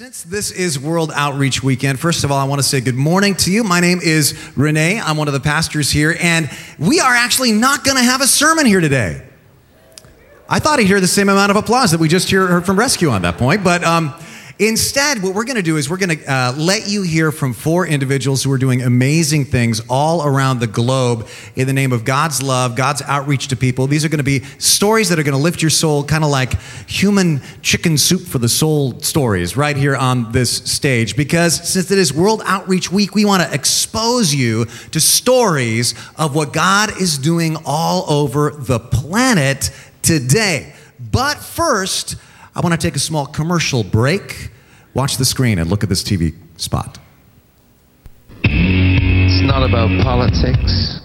Since this is World Outreach Weekend, first of all, I want to say good morning to you. My name is Rene. I'm one of the pastors here, and we are actually not going to have a sermon here today. I thought I'd hear the same amount of applause that we just heard from Rescue on that point, but um, Instead, what we're going to do is we're going to uh, let you hear from four individuals who are doing amazing things all around the globe in the name of God's love, God's outreach to people. These are going to be stories that are going to lift your soul, kind of like human chicken soup for the soul stories right here on this stage. Because since it is World Outreach Week, we want to expose you to stories of what God is doing all over the planet today. But first, I want to take a small commercial break. Watch the screen and look at this TV spot. It's not about politics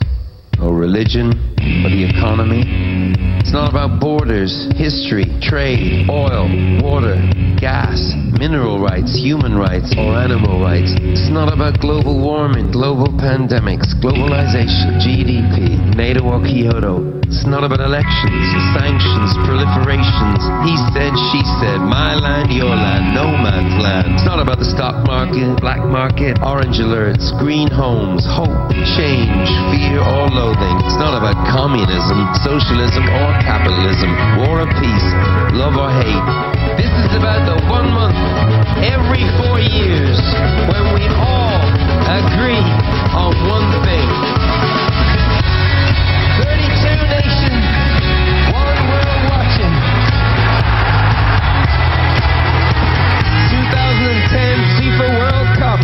or religion or the economy. It's not about borders, history, trade, oil, water, gas, mineral rights, human rights, or animal rights. It's not about global warming, global pandemics, globalization, GDP, NATO or Kyoto. It's not about elections, sanctions, proliferations. He said, she said, my land, your land, no man's land. It's not about the stock market, black market, orange alerts, green homes, hope, change, fear, or loathing. It's not about communism, socialism, or capitalism, war or peace, love or hate. This is about the one month every four years when we all agree on one thing. 32 nations, FIFA World Cup.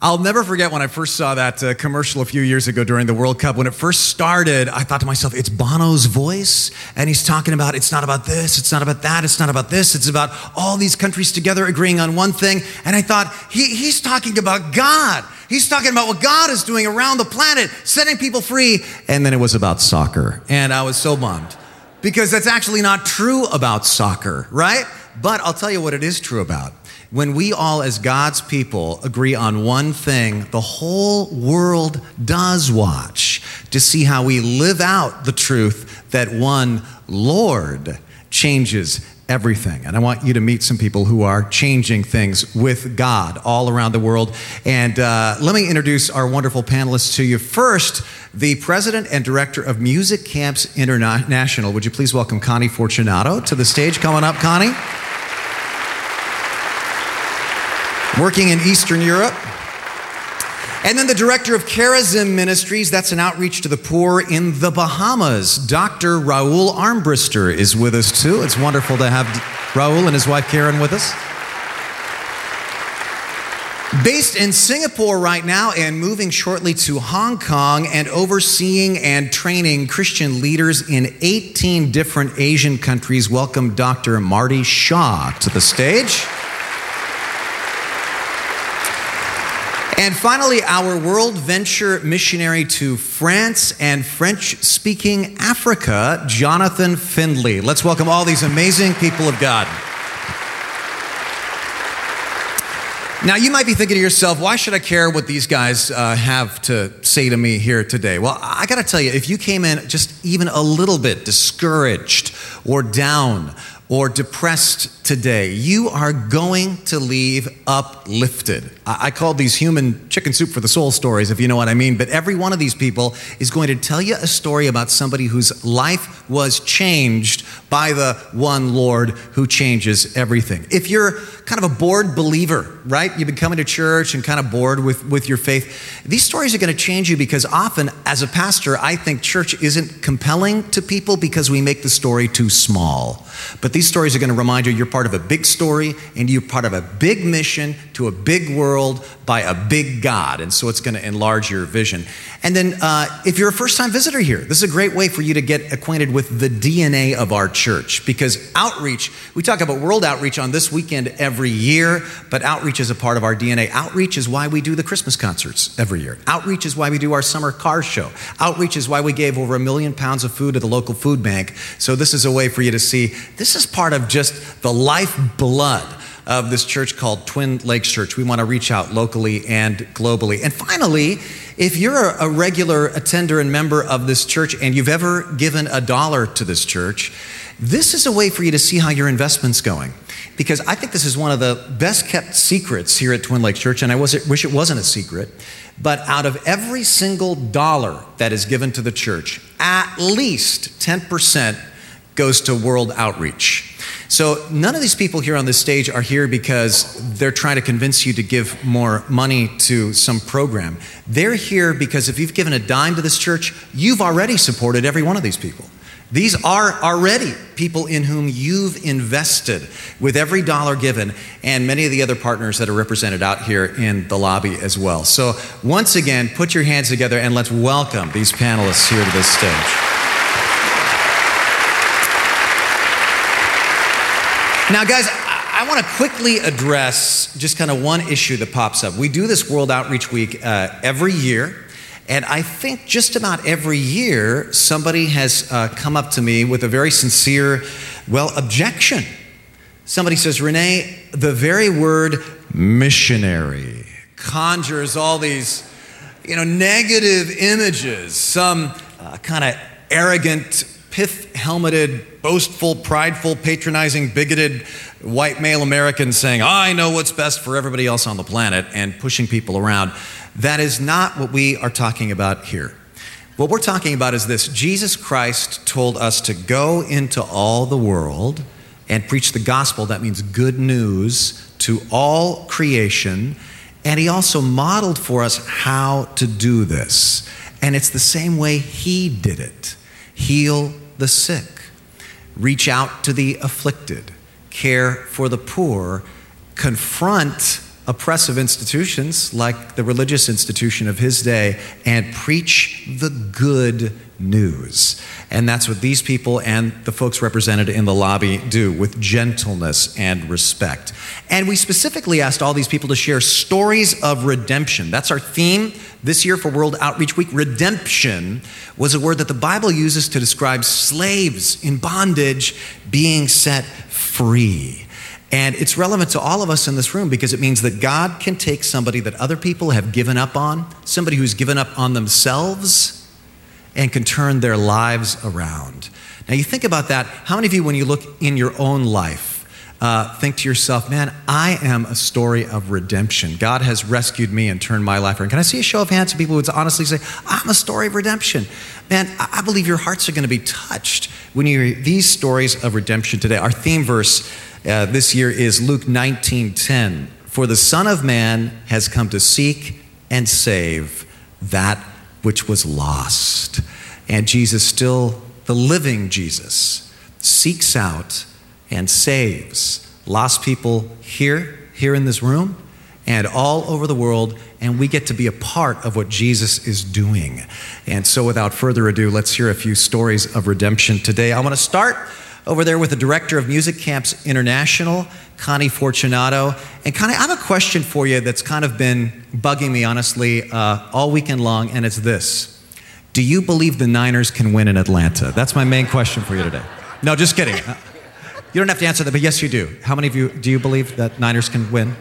I'll never forget when I first saw that uh, commercial a few years ago during the World Cup. When it first started, I thought to myself, it's Bono's voice. And he's talking about it's not about this, it's not about that, it's not about this, it's about all these countries together agreeing on one thing. And I thought, he, he's talking about God. He's talking about what God is doing around the planet, setting people free. And then it was about soccer. And I was so bummed because that's actually not true about soccer, right? But I'll tell you what it is true about. When we all, as God's people, agree on one thing, the whole world does watch to see how we live out the truth that one Lord changes everything. And I want you to meet some people who are changing things with God all around the world. And uh, let me introduce our wonderful panelists to you. First, the president and director of Music Camps International. Would you please welcome Connie Fortunato to the stage? Coming up, Connie. Working in Eastern Europe. And then the director of Charism Ministries, that's an outreach to the poor in the Bahamas. Dr. Raul Armbrister is with us too. It's wonderful to have Raul and his wife Karen with us. Based in Singapore right now and moving shortly to Hong Kong and overseeing and training Christian leaders in 18 different Asian countries, welcome Dr. Marty Shaw to the stage. And finally, our WorldVenture missionary to France and French speaking Africa, Jonathan Findley. Let's welcome all these amazing people of God. Now, you might be thinking to yourself, why should I care what these guys uh, have to say to me here today? Well, I got to tell you, if you came in just even a little bit discouraged or down or depressed today, you are going to leave uplifted. I, call these human chicken soup for the soul stories, if you know what I mean. But every one of these people is going to tell you a story about somebody whose life was changed by the one Lord who changes everything. If you're kind of a bored believer, right? You've been coming to church and kind of bored with, with your faith. These stories are going to change you because often, as a pastor, I think church isn't compelling to people because we make the story too small. But these stories are going to remind you you're part of a big story and you're part of a big mission to a big world by a big God. And so it's going to enlarge your vision. And then, uh, if you're a first time visitor here, this is a great way for you to get acquainted with the DNA of our church because outreach, we talk about world outreach on this weekend every year, but outreach is a part of our DNA. Outreach is why we do the Christmas concerts every year. Outreach is why we do our summer car show. Outreach is why we gave over a million pounds of food to the local food bank. So, this is a way for you to see this is part of just the lifeblood of this church called Twin Lakes Church. We want to reach out locally and globally. And finally, if you're a regular attender and member of this church and you've ever given a dollar to this church, This is a way for you to see how your investment's going. Because I think this is one of the best kept secrets here at Twin Lakes Church, and I wish it wasn't a secret. But out of every single dollar that is given to the church, at least 10% goes to world outreach. So none of these people here on this stage are here because they're trying to convince you to give more money to some program. They're here because if you've given a dime to this church, you've already supported every one of these people. These are already people in whom you've invested with every dollar given, and many of the other partners that are represented out here in the lobby as well. So, once again, put your hands together and let's welcome these panelists here to this stage. Now, guys, I want to quickly address just kind of one issue that pops up. We do this World Outreach Week uh, every year, and I think just about every year somebody has uh, come up to me with a very sincere, well, objection. Somebody says, Rene, the very word missionary conjures all these, you know, negative images, some uh, kind of arrogant pith helmeted, boastful, prideful, patronizing, bigoted white male American saying, I know what's best for everybody else on the planet, and pushing people around. That is not what we are talking about here. What we're talking about is this Jesus Christ told us to go into all the world and preach the gospel. That means good news to all creation. And he also modeled for us how to do this. And it's the same way he did it heal the sick, reach out to the afflicted, care for the poor, confront oppressive institutions like the religious institution of his day, and preach the good news. And that's what these people and the folks represented in the lobby do with gentleness and respect. And we specifically asked all these people to share stories of redemption. That's our theme this year for World Outreach Week. Redemption was a word that the Bible uses to describe slaves in bondage being set free. And it's relevant to all of us in this room because it means that God can take somebody that other people have given up on, somebody who's given up on themselves and can turn their lives around. Now, you think about that. How many of you, when you look in your own life, uh, think to yourself, man, I am a story of redemption. God has rescued me and turned my life around. Can I see a show of hands of people who would honestly say, I'm a story of redemption? Man, I believe your hearts are going to be touched when you hear these stories of redemption today. Our theme verse uh, this year is Luke 19:10. For the Son of Man has come to seek and save that which was lost. And Jesus, still the living Jesus, seeks out and saves lost people here, here in this room, and all over the world. And we get to be a part of what Jesus is doing. And so, without further ado, let's hear a few stories of redemption today. I want to start over there with the director of Music Camps International, Connie Fortunato. And Connie, I have a question for you that's kind of been bugging me, honestly, uh, all weekend long, and it's this Do you believe the Niners can win in Atlanta? That's my main question for you today. No, just kidding. Uh, you don't have to answer that, but yes, you do. How many of you do you believe that Niners can win?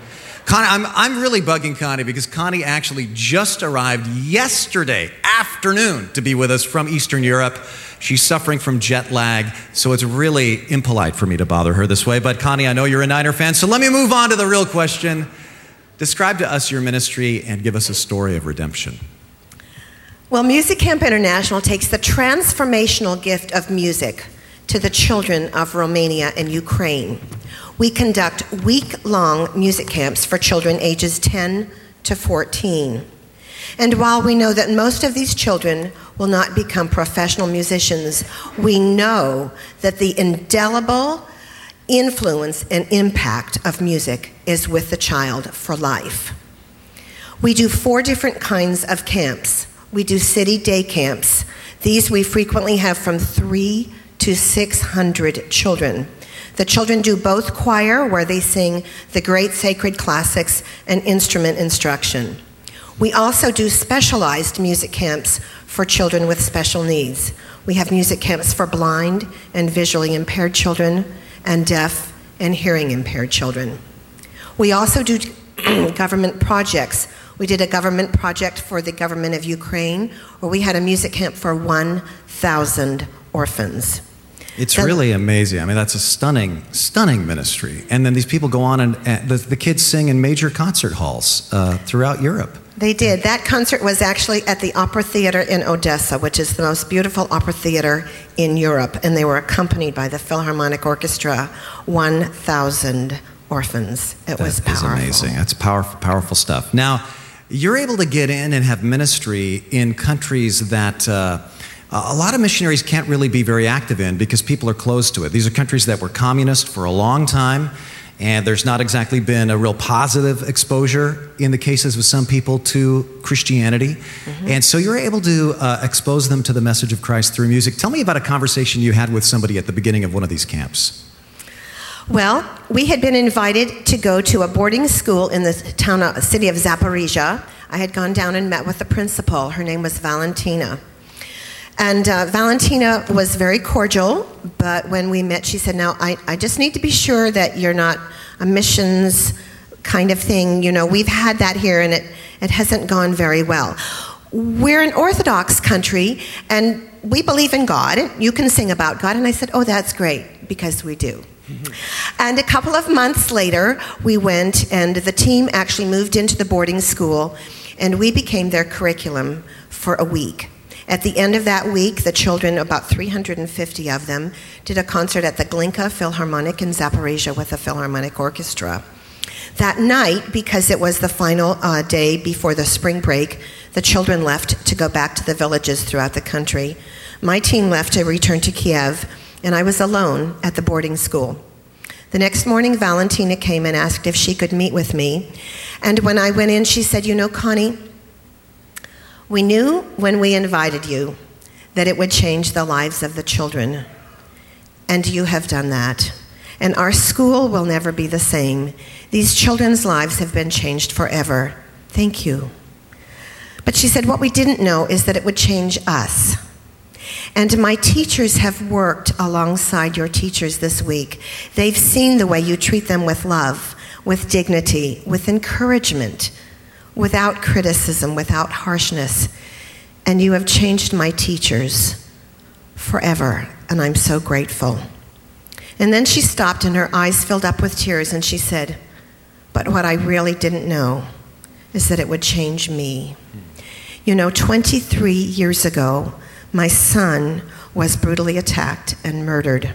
Connie, I'm, I'm really bugging Connie because Connie actually just arrived yesterday afternoon to be with us from Eastern Europe. She's suffering from jet lag, so it's really impolite for me to bother her this way. But Connie, I know you're a Niner fan, so let me move on to the real question. Describe to us your ministry and give us a story of redemption. Well, Music Camp International takes the transformational gift of music to the children of Romania and Ukraine. We conduct week long music camps for children ages 10 to 14. And while we know that most of these children will not become professional musicians, we know that the indelible influence and impact of music is with the child for life. We do four different kinds of camps. We do city day camps. These we frequently have from three to 600 children. The children do both choir, where they sing the great sacred classics, and instrument instruction. We also do specialized music camps for children with special needs. We have music camps for blind and visually impaired children, and deaf and hearing impaired children. We also do government projects. We did a government project for the government of Ukraine where we had a music camp for 1,000 orphans. It's really amazing. I mean, that's a stunning, stunning ministry. And then these people go on and, and the, the kids sing in major concert halls uh, throughout Europe. They did. That concert was actually at the Opera Theater in Odessa, which is the most beautiful opera theater in Europe, and they were accompanied by the Philharmonic Orchestra, 1,000 orphans. It was powerful. That is amazing. That's powerful, powerful stuff. Now, you're able to get in and have ministry in countries that uh, a lot of missionaries can't really be very active in because people are closed to it. These are countries that were communist for a long time, and there's not exactly been a real positive exposure in the cases of some people to Christianity. And so you're able to uh, expose them to the message of Christ through music. Tell me about a conversation you had with somebody at the beginning of one of these camps. Well, we had been invited to go to a boarding school in the town, city of Zaporizhia. I had gone down and met with the principal. Her name was Valentina. And uh, Valentina was very cordial, but when we met, she said, Now, I, I just need to be sure that you're not a missions kind of thing. You know, we've had that here and it, it hasn't gone very well. We're an Orthodox country and we believe in God. You can sing about God. And I said, Oh, that's great, because we do. And a couple of months later, we went, and the team actually moved into the boarding school, and we became their curriculum for a week. At the end of that week, the children, about 350 of them, did a concert at the Glinka Philharmonic in Zaporizhia with the Philharmonic Orchestra. That night, because it was the final uh, day before the spring break, the children left to go back to the villages throughout the country. My team left to return to Kiev, and I was alone at the boarding school. The next morning, Valentina came and asked if she could meet with me. And when I went in, she said, You know, Connie, we knew when we invited you that it would change the lives of the children. And you have done that. And our school will never be the same. These children's lives have been changed forever. Thank you. But she said, What we didn't know is that it would change us. And my teachers have worked alongside your teachers this week. They've seen the way you treat them with love, with dignity, with encouragement, without criticism, without harshness. And you have changed my teachers forever, and I'm so grateful. And then she stopped, and her eyes filled up with tears, and she said, But what I really didn't know is that it would change me. You know, 23 years ago, my son was brutally attacked and murdered.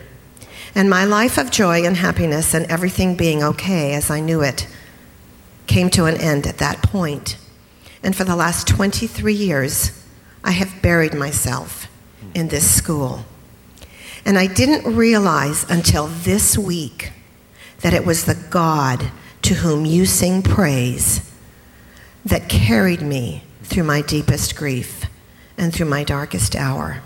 And my life of joy and happiness and everything being okay as I knew it came to an end at that point. And for the last 23 years, I have buried myself in this school. And I didn't realize until this week that it was the God to whom you sing praise that carried me through my deepest grief and through my darkest hour.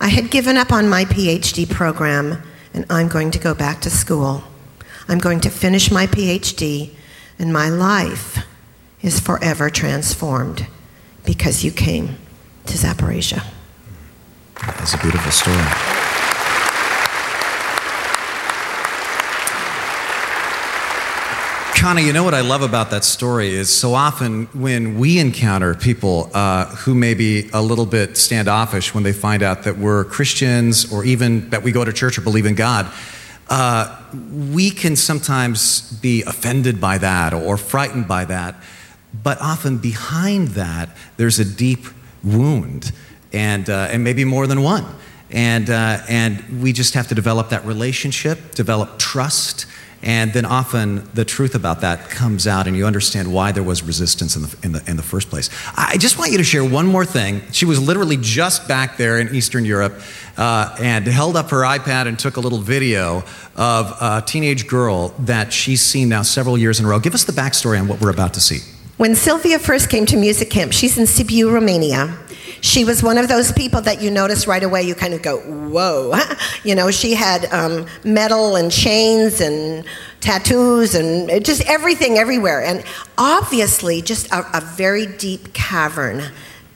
I had given up on my PhD program, and I'm going to go back to school. I'm going to finish my PhD, and my life is forever transformed because you came to Zaporizhia. That's a beautiful story. Connie, you know what I love about that story is so often when we encounter people uh, who may be a little bit standoffish when they find out that we're Christians or even that we go to church or believe in God, uh, we can sometimes be offended by that or frightened by that. But often behind that, there's a deep wound, and, uh, and maybe more than one. And, uh, and we just have to develop that relationship, develop trust, and then often the truth about that comes out, and you understand why there was resistance in the, in the, in the first place. I just want you to share one more thing. She was literally just back there in Eastern Europe uh, and held up her iPad and took a little video of a teenage girl that she's seen now several years in a row. Give us the backstory on what we're about to see. When Sylvia first came to music camp, she's in Sibiu, Romania. She was one of those people that you notice right away, you kind of go, whoa. you know, she had um, metal and chains and tattoos and just everything everywhere. And obviously, just a, a very deep cavern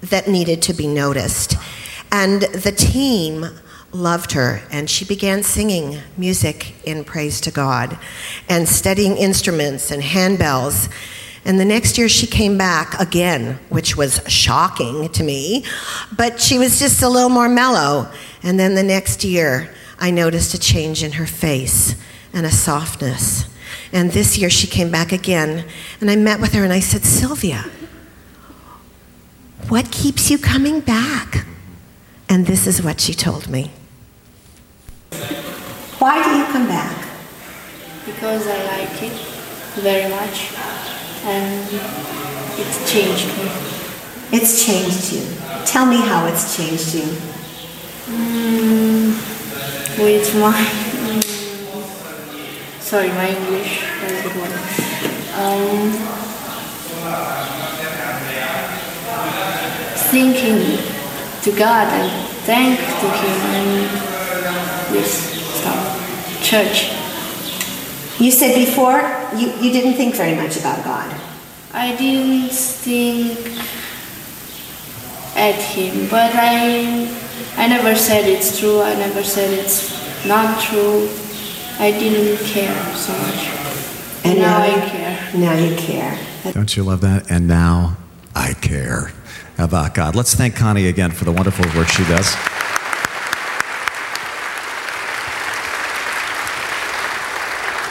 that needed to be noticed. And the team loved her, and she began singing music in praise to God and studying instruments and handbells. And the next year she came back again, which was shocking to me, but she was just a little more mellow. And then the next year I noticed a change in her face and a softness. And this year she came back again, and I met with her and I said, Sylvia, what keeps you coming back? And this is what she told me. Why do you come back? Because I like it very much and it's changed me. It's changed you. Tell me how it's changed you. Mm, with my. Mm, sorry, my English is good one. Um, thinking to God and thank to Him and this stuff. Church. You said before you, you didn't think very much about God. I didn't think at him, but I I never said it's true. I never said it's not true. I didn't care so much. And, now, now I care. Now you care. Don't you love that? And now I care about God. Let's thank Connie again for the wonderful work she does.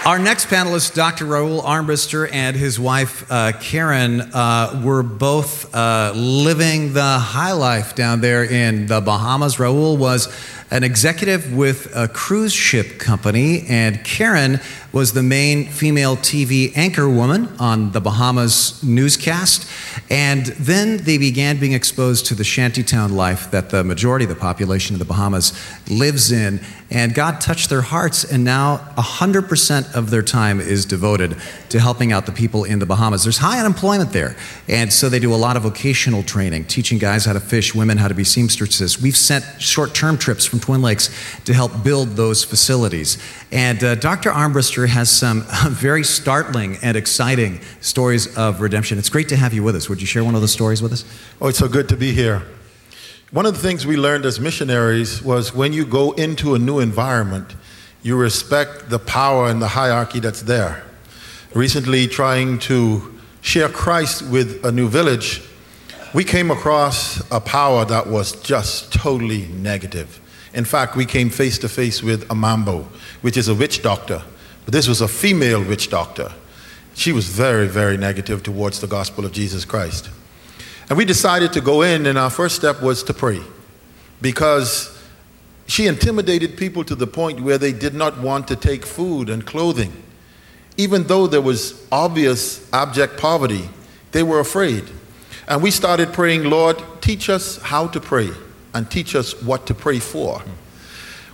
Our next panelist, Dr. Raul Armbrister, and his wife, uh, Karen, uh, were both uh, living the high life down there in the Bahamas. Raul was an executive with a cruise ship company, and Karen was the main female TV anchor woman on the Bahamas newscast. And then they began being exposed to the shantytown life that the majority of the population of the Bahamas lives in. And God touched their hearts, and now 100% of their time is devoted to helping out the people in the Bahamas. There's high unemployment there, and so they do a lot of vocational training, teaching guys how to fish, women how to be seamstresses. We've sent short term trips from Twin Lakes to help build those facilities. And uh, Dr. Armbrister has some very startling and exciting stories of redemption. It's great to have you with us. Would you share one of those stories with us? Oh, it's so good to be here. One of the things we learned as missionaries was when you go into a new environment, you respect the power and the hierarchy that's there. Recently, trying to share Christ with a new village, we came across a power that was just totally negative. In fact, we came face to face with a mambo, which is a witch doctor. But this was a female witch doctor. She was very, very negative towards the gospel of Jesus Christ. And we decided to go in, and our first step was to pray because she intimidated people to the point where they did not want to take food and clothing. Even though there was obvious abject poverty, they were afraid. And we started praying, Lord, teach us how to pray and teach us what to pray for.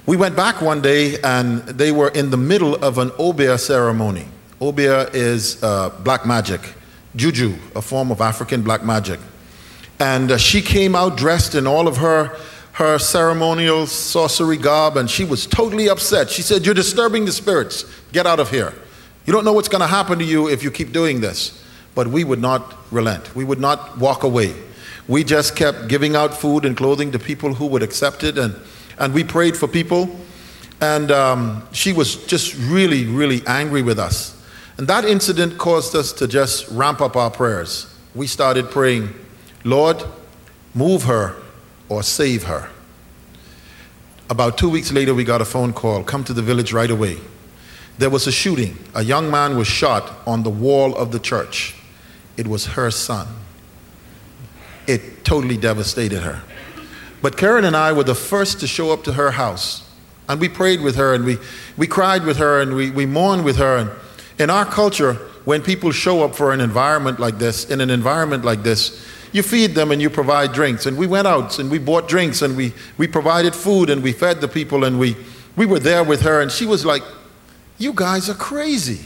We went back one day and they were in the middle of an obeah ceremony. Obeah is uh, black magic, juju, a form of African black magic. And uh, she came out dressed in all of her, her ceremonial sorcery garb, and she was totally upset. She said, You're disturbing the spirits. Get out of here. You don't know what's going to happen to you if you keep doing this. But we would not relent, we would not walk away. We just kept giving out food and clothing to people who would accept it, and, and we prayed for people. And um, she was just really, really angry with us. And that incident caused us to just ramp up our prayers. We started praying Lord, move her or save her. About two weeks later, we got a phone call come to the village right away. There was a shooting. A young man was shot on the wall of the church. It was her son. It totally devastated her. But Karen and I were the first to show up to her house. And we prayed with her and we, we cried with her and we, we mourned with her. And in our culture, when people show up for an environment like this, in an environment like this, you feed them and you provide drinks. And we went out and we bought drinks and we, we provided food and we fed the people and we, we were there with her. And she was like, You guys are crazy.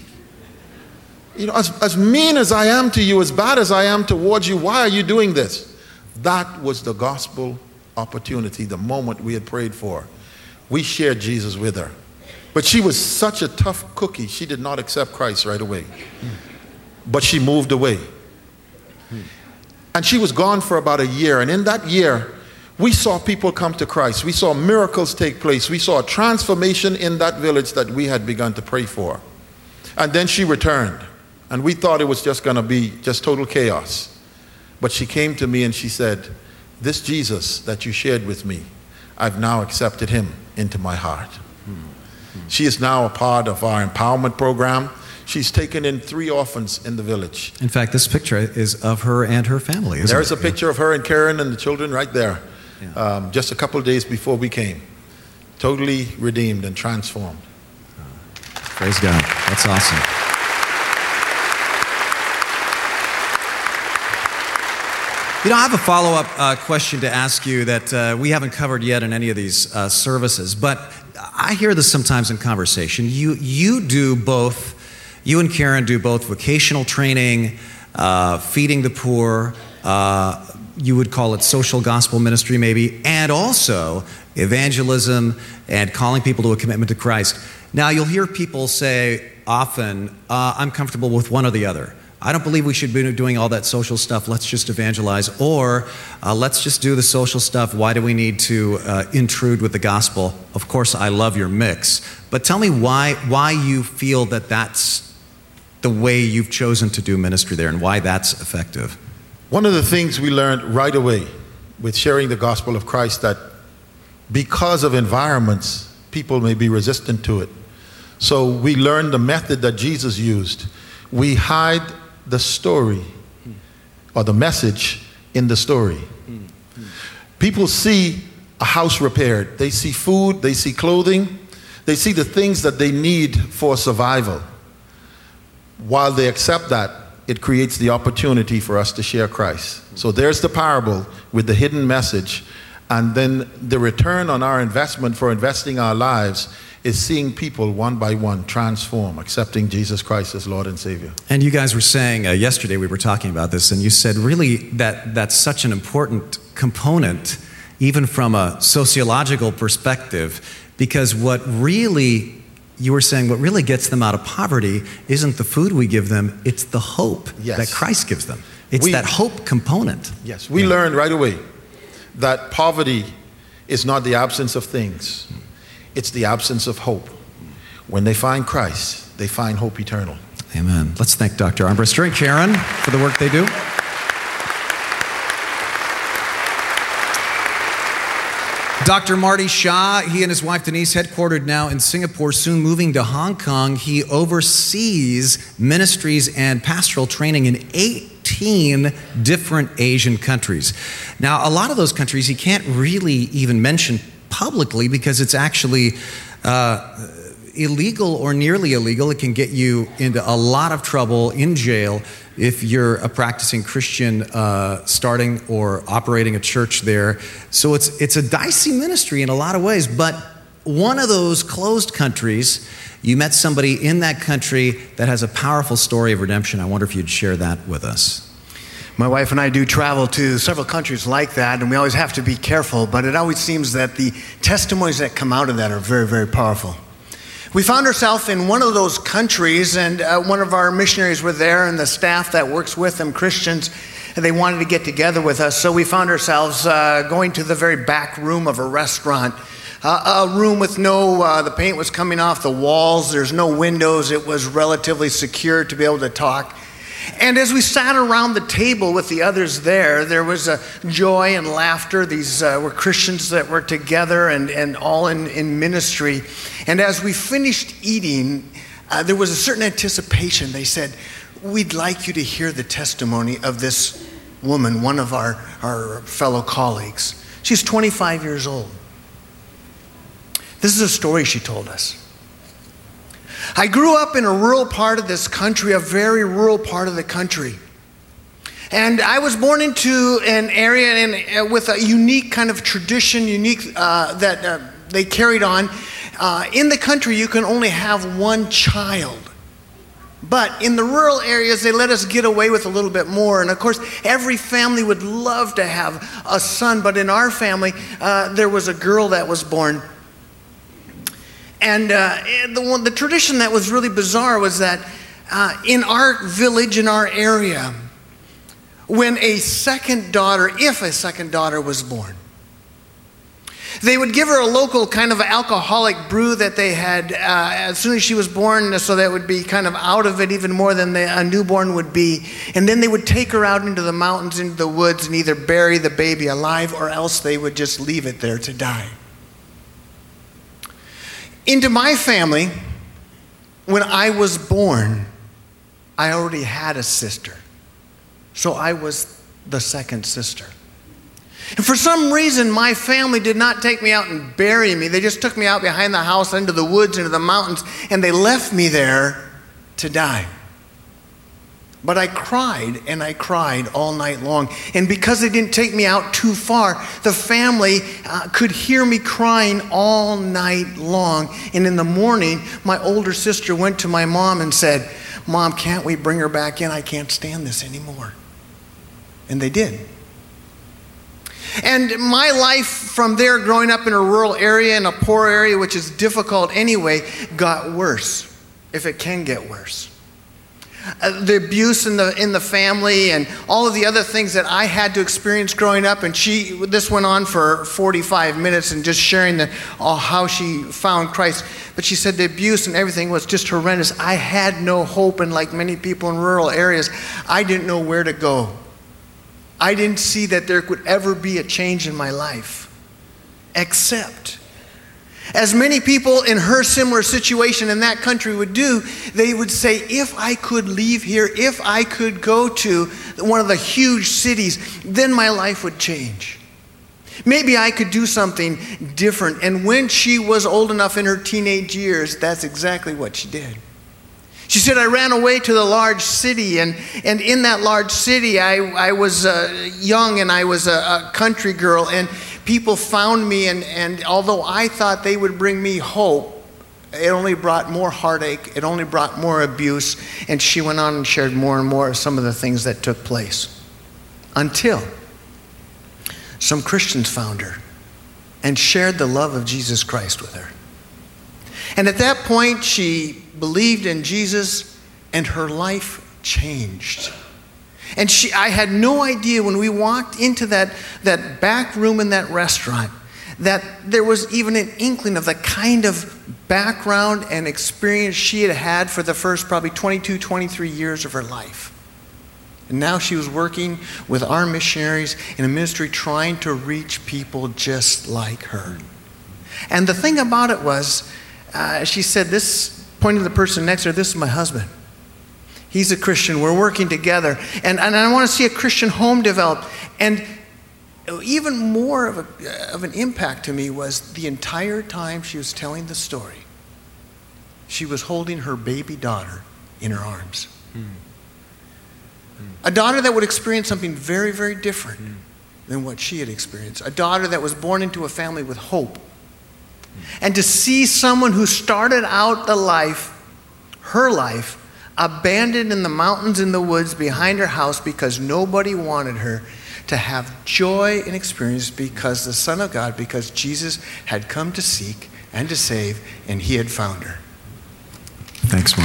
You know, as, as mean as I am to you, as bad as I am towards you, why are you doing this? That was the gospel opportunity, the moment we had prayed for. We shared Jesus with her. But she was such a tough cookie, she did not accept Christ right away. But she moved away. And she was gone for about a year. And in that year, we saw people come to Christ. We saw miracles take place. We saw a transformation in that village that we had begun to pray for. And then she returned. And we thought it was just going to be just total chaos. But she came to me and she said, This Jesus that you shared with me, I've now accepted him into my heart. She is now a part of our empowerment program. She's taken in three orphans in the village. In fact, this picture is of her and her family. Isn't There's it? a picture of her and Karen and the children right there, Yeah. um, just a couple of days before we came. Totally redeemed and transformed. Praise God. That's awesome. You know, I have a follow up uh, question to ask you that uh, we haven't covered yet in any of these uh, services, but I hear this sometimes in conversation. You, you do both, you and Karen do both vocational training, uh, feeding the poor, uh, you would call it social gospel ministry maybe, and also evangelism and calling people to a commitment to Christ. Now, you'll hear people say often, uh, I'm comfortable with one or the other. I don't believe we should be doing all that social stuff. Let's just evangelize. Or uh, let's just do the social stuff. Why do we need to uh, intrude with the gospel? Of course, I love your mix. But tell me why, why you feel that that's the way you've chosen to do ministry there and why that's effective. One of the things we learned right away with sharing the gospel of Christ that because of environments, people may be resistant to it. So we learned the method that Jesus used. We hide the story or the message in the story. People see a house repaired, they see food, they see clothing, they see the things that they need for survival. While they accept that, it creates the opportunity for us to share Christ. So there's the parable with the hidden message. And then the return on our investment for investing our lives is seeing people one by one transform, accepting Jesus Christ as Lord and Savior. And you guys were saying uh, yesterday, we were talking about this, and you said really that that's such an important component, even from a sociological perspective, because what really you were saying what really gets them out of poverty isn't the food we give them, it's the hope Yes. that Christ gives them. It's We- that hope component. Yes, we learned right away that poverty is not the absence of things, it's the absence of hope. When they find Christ, they find hope eternal. Amen. Let's thank Dr. Armbrister and Karen for the work they do. Dr. Marty Shaw, he and his wife Denise, headquartered now in Singapore, soon moving to Hong Kong. He oversees ministries and pastoral training in 18 different Asian countries. Now, a lot of those countries he can't really even mention publicly because it's actually. Uh, illegal or nearly illegal. It can get you into a lot of trouble in jail if you're a practicing Christian uh, starting or operating a church there. So it's, it's a dicey ministry in a lot of ways. But one of those closed countries, you met somebody in that country that has a powerful story of redemption. I wonder if you'd share that with us. My wife and I do travel to several countries like that, and we always have to be careful, but it always seems that the testimonies that come out of that are very, very powerful. We found ourselves in one of those countries, and uh, one of our missionaries were there, and the staff that works with them, Christians, and they wanted to get together with us. So we found ourselves uh, going to the very back room of a restaurant. Uh, a room with no, uh, the paint was coming off the walls, there's no windows, it was relatively secure to be able to talk. And as we sat around the table with the others there, there was a joy and laughter. These uh, were Christians that were together and, and all in, in ministry. And as we finished eating, uh, there was a certain anticipation. They said, We'd like you to hear the testimony of this woman, one of our, our fellow colleagues. She's 25 years old. This is a story she told us. I grew up in a rural part of this country, a very rural part of the country. And I was born into an area in, uh, with a unique kind of tradition, unique uh, that uh, they carried on. Uh, in the country, you can only have one child. But in the rural areas, they let us get away with a little bit more. And of course, every family would love to have a son. But in our family, uh, there was a girl that was born. And uh, the, one, the tradition that was really bizarre was that uh, in our village, in our area, when a second daughter, if a second daughter was born, They would give her a local kind of alcoholic brew that they had uh, as soon as she was born, so that would be kind of out of it even more than the, a newborn would be. And then they would take her out into the mountains, into the woods, and either bury the baby alive or else they would just leave it there to die. Into my family, when I was born, I already had a sister. So I was the second sister. And for some reason, my family did not take me out and bury me. They just took me out behind the house, into the woods, into the mountains, and they left me there to die. But I cried and I cried all night long. And because they didn't take me out too far, the family uh, could hear me crying all night long. And in the morning, my older sister went to my mom and said, Mom, can't we bring her back in? I can't stand this anymore. And they did. And my life from there, growing up in a rural area, in a poor area, which is difficult anyway, got worse, if it can get worse. Uh, the abuse in the in the family and all of the other things that I had to experience growing up, and she this went on for 45 minutes and just sharing the, uh, how she found Christ. But she said the abuse and everything was just horrendous. I had no hope, and like many people in rural areas, I didn't know where to go. I didn't see that there could ever be a change in my life, except as many people in her similar situation in that country would do, they would say, if I could leave here, if I could go to one of the huge cities, then my life would change. Maybe I could do something different. And when she was old enough in her teenage years, that's exactly what she did. She said, I ran away to the large city, and, and in that large city, I, I was uh, young and I was a, a country girl, and people found me, and, and although I thought they would bring me hope, it only brought more heartache, it only brought more abuse, and she went on and shared more and more of some of the things that took place. Until some Christians found her and shared the love of Jesus Christ with her. And at that point, she believed in Jesus and her life changed. And she, I had no idea when we walked into that, that back room in that restaurant that there was even an inkling of the kind of background and experience she had had for the first probably 22, 23 years of her life. And now she was working with our missionaries in a ministry trying to reach people just like her. And the thing about it was, uh, she said, This, pointing to the person next to her, this is my husband. He's a Christian. We're working together. And, and I want to see a Christian home develop. And even more of, a, of an impact to me was the entire time she was telling the story, she was holding her baby daughter in her arms. Mm. Mm. A daughter that would experience something very, very different mm. than what she had experienced. A daughter that was born into a family with hope. And to see someone who started out the life, her life, abandoned in the mountains in the woods behind her house because nobody wanted her to have joy and experience because the Son of God, because Jesus had come to seek and to save, and he had found her. Thanks, Marty.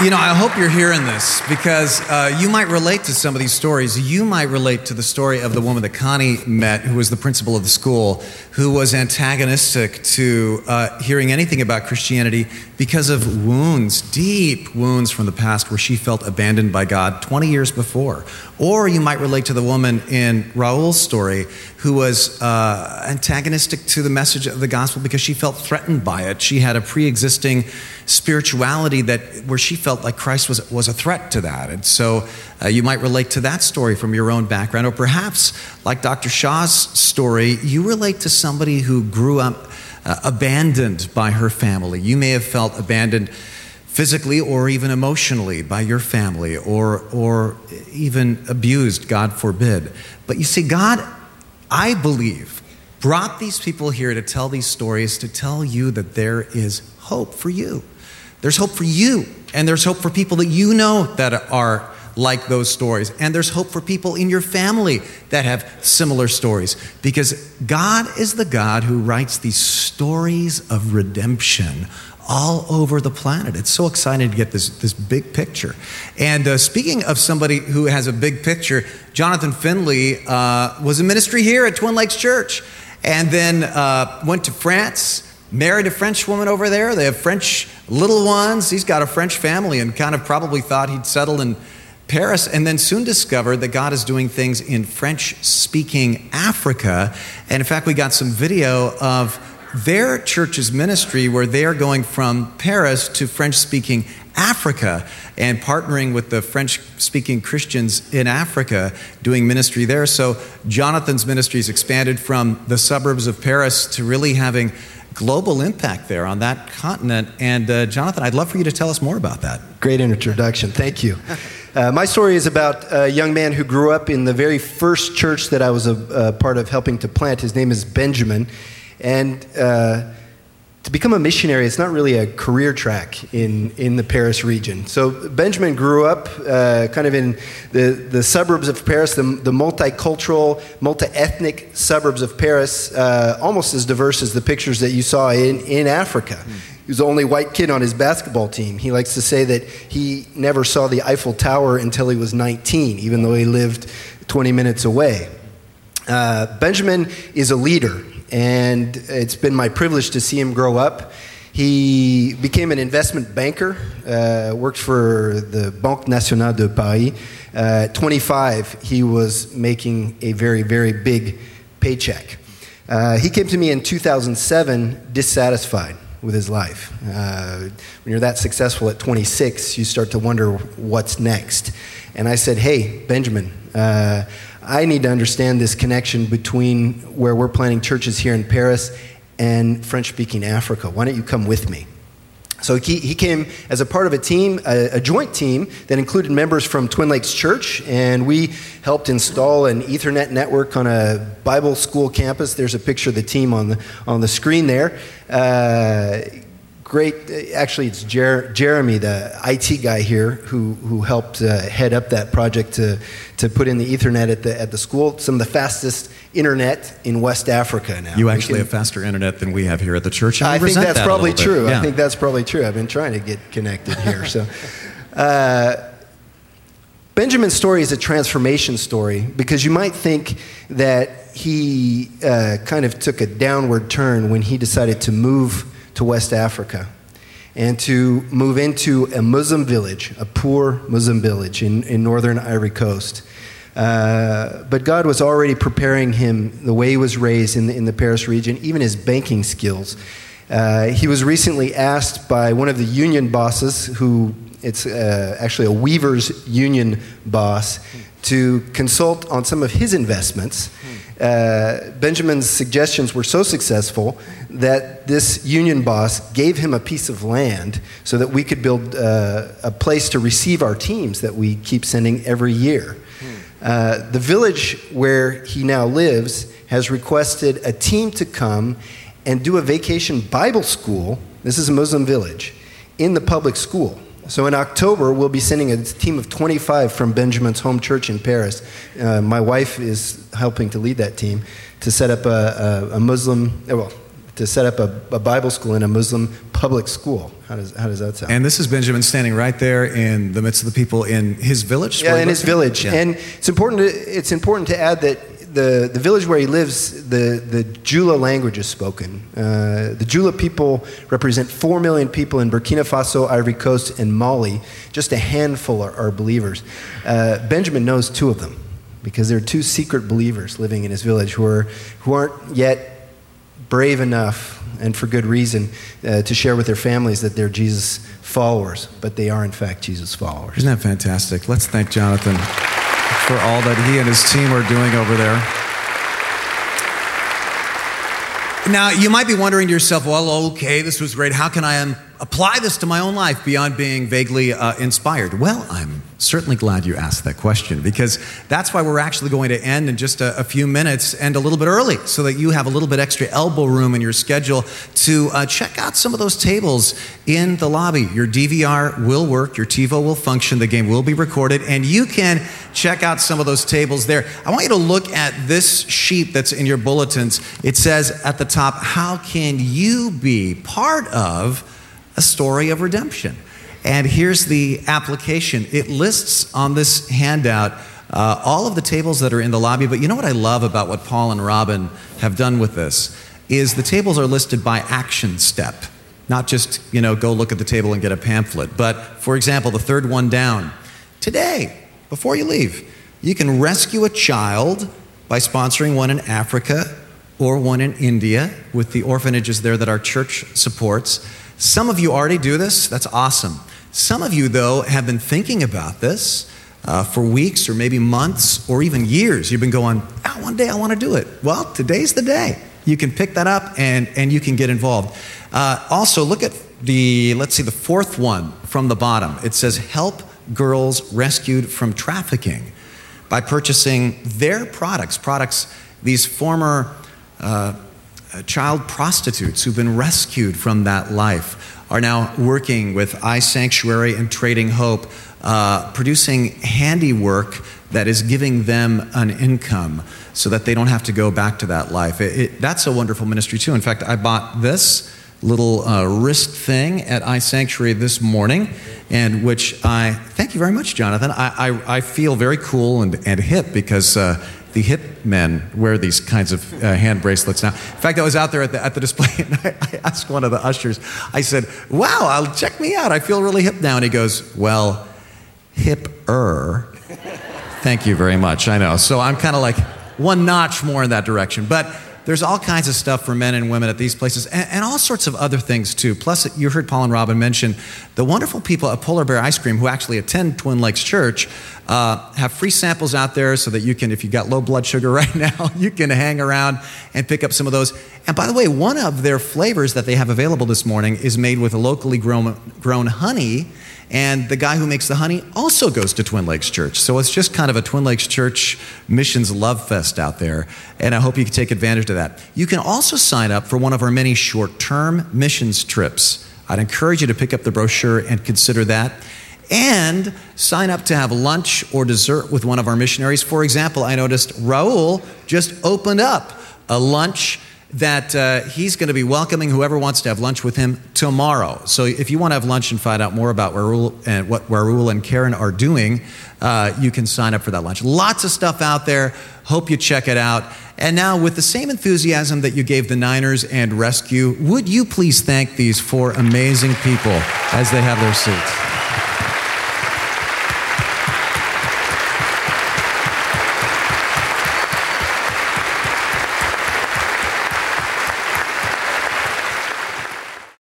You know, I hope you're hearing this because uh, you might relate to some of these stories. You might relate to the story of the woman that Connie met, who was the principal of the school, who was antagonistic to uh, hearing anything about Christianity because of wounds, deep wounds from the past where she felt abandoned by God 20 years before. Or you might relate to the woman in Raul's story who was uh, antagonistic to the message of the gospel because she felt threatened by it. She had a pre existing spirituality that where she felt like Christ was, was a threat to that. And so uh, you might relate to that story from your own background. Or perhaps, like Dr. Shaw's story, you relate to somebody who grew up uh, abandoned by her family. You may have felt abandoned physically or even emotionally by your family or, or even abused, God forbid. But you see, God, I believe, brought these people here to tell these stories to tell you that there is hope for you. There's hope for you, and there's hope for people that you know that are like those stories. And there's hope for people in your family that have similar stories because God is the God who writes these stories of redemption all over the planet. It's so exciting to get this, this big picture. And uh, speaking of somebody who has a big picture, Jonathan Finley uh, was in ministry here at Twin Lakes Church and then uh, went to France, married a French woman over there. They have French little ones. He's got a French family and kind of probably thought he'd settle in Paris, and then soon discovered that God is doing things in French speaking Africa. And in fact, we got some video of their church's ministry where they are going from Paris to French speaking Africa and partnering with the French speaking Christians in Africa doing ministry there. So Jonathan's ministry has expanded from the suburbs of Paris to really having global impact there on that continent. And uh, Jonathan, I'd love for you to tell us more about that. Great introduction. Thank you. Uh, my story is about a young man who grew up in the very first church that I was a, a part of helping to plant. His name is Benjamin. And uh, to become a missionary, it's not really a career track in, in the Paris region. So Benjamin grew up uh, kind of in the, the suburbs of Paris, the, the multicultural, multi ethnic suburbs of Paris, uh, almost as diverse as the pictures that you saw in, in Africa. Mm. He was the only white kid on his basketball team. He likes to say that he never saw the Eiffel Tower until he was 19, even though he lived 20 minutes away. Uh, Benjamin is a leader and it's been my privilege to see him grow up. He became an investment banker, uh, worked for the Banque Nationale de Paris. Uh, at 25, he was making a very, very big paycheck. Uh, he came to me in 2007 dissatisfied with his life. Uh, when you're that successful at 26, you start to wonder what's next. And I said, Hey, Benjamin, uh, I need to understand this connection between where we're planting churches here in Paris and French speaking Africa. Why don't you come with me? So he, he came as a part of a team, a, a, joint team that included members from Twin Lakes Church, and we helped install an Ethernet network on a Bible school campus. There's a picture of the team on the, on the screen there. Uh, great. Actually, it's Jer- Jeremy, the IT guy here, who, who helped uh, head up that project to, to put in the Ethernet at the, at the school. Some of the fastest internet in West Africa now. You actually can, have faster internet than we have here at the church. I think that's that probably true. Yeah. I think that's probably true. I've been trying to get connected here. So. Uh, Benjamin's story is a transformation story because you might think that he uh, kind of took a downward turn when he decided to move to West Africa and to move into a Muslim village, a poor Muslim village in, in northern Ivory Coast. Uh, but God was already preparing him the way he was raised in the, in the Paris region, even his banking skills. Uh, he was recently asked by one of the union bosses, who it's uh, actually a weaver's union boss, to consult on some of his investments. Uh, Benjamin's suggestions were so successful that this union boss gave him a piece of land so that we could build uh, a place to receive our teams that we keep sending every year. Uh, the village where he now lives has requested a team to come and do a vacation Bible school. This is a Muslim village in the public school. So in October, we'll be sending a team of 25 from Benjamin's home church in Paris. Uh, my wife is helping to lead that team to set up a, a, a Muslim, uh, well, to set up a, a, Bible school in a Muslim public school. How does, how does that sound? And this is Benjamin standing right there in the midst of the people in his village? Yeah, in his village. Yeah. And it's important, to, it's important to add that the, the village where he lives, the, the Jula language is spoken. Uh, the Jula people represent 4 million people in Burkina Faso, Ivory Coast, and Mali. Just a handful are, are believers. Uh, Benjamin knows two of them because there are two secret believers living in his village who, are, who aren't yet brave enough, and for good reason, uh, to share with their families that they're Jesus followers, but they are, in fact, Jesus followers. Isn't that fantastic? Let's thank Jonathan for all that he and his team are doing over there. Now, you might be wondering to yourself, well, okay, this was great. How can I apply this to my own life beyond being vaguely uh, inspired? Well, I'm certainly glad you asked that question because that's why we're actually going to end in just a, a few minutes and a little bit early so that you have a little bit extra elbow room in your schedule to uh, check out some of those tables in the lobby. Your DVR will work, your TiVo will function, the game will be recorded, and you can check out some of those tables there. I want you to look at this sheet that's in your bulletins. It says at the top, How can you be part of a story of redemption? And here's the application it lists on this handout uh, all of the tables that are in the lobby. But you know what I love about what Paul and Robin have done with this? Is the tables are listed by action step, not just, you know, go look at the table and get a pamphlet. But for example, the third one down, today, before you leave, you can rescue a child by sponsoring one in Africa or one in India with the orphanages there that our church supports. Some of you already do this. That's awesome. Some of you, though, have been thinking about this uh, for weeks or maybe months or even years. You've been going, oh, one day I want to do it. Well, today's the day. You can pick that up and, and you can get involved. Uh, also, look at the, let's see, the fourth one from the bottom. It says, Help girls rescued from trafficking by purchasing their products, products these former uh, child prostitutes who've been rescued from that life are now working with iSanctuary and Trading Hope, uh, producing handiwork that is giving them an income so that they don't have to go back to that life. It, it, that's a wonderful ministry, too. In fact, I bought this little uh, wrist thing at iSanctuary this morning, and which I thank you very much, Jonathan. I, I, I feel very cool and, and hip because uh, the hip men wear these kinds of uh, hand bracelets now. In fact, I was out there at the, at the display and I, I, asked one of the ushers, I said, Wow, I'll check me out. I feel really hip now. And he goes, Well, hip-er. Thank you very much. I know. So I'm kind of like one notch more in that direction. But there's all kinds of stuff for men and women at these places, and, and, all sorts of other things too. Plus, you heard Paul and Robin mention the wonderful people at Polar Bear Ice Cream who actually attend Twin Lakes Church uh, have free samples out there so that you can, if you've got low blood sugar right now, you can hang around and pick up some of those. And by the way, one of their flavors that they have available this morning is made with locally grown, grown honey and the guy who makes the honey also goes to Twin Lakes Church. So it's just kind of a Twin Lakes Church missions love fest out there. And I hope you can take advantage of that. You can also sign up for one of our many short term missions trips. I'd encourage you to pick up the brochure and consider that. And sign up to have lunch or dessert with one of our missionaries. For example, I noticed Raul just opened up a lunch that uh, he's going to be welcoming whoever wants to have lunch with him tomorrow. So if you want to have lunch and find out more about Raul and what Raul and Karen are doing, uh, you can sign up for that lunch. Lots of stuff out there. Hope you check it out. And now, with the same enthusiasm that you gave the Niners and Rescue, would you please thank these four amazing people as they have their seats?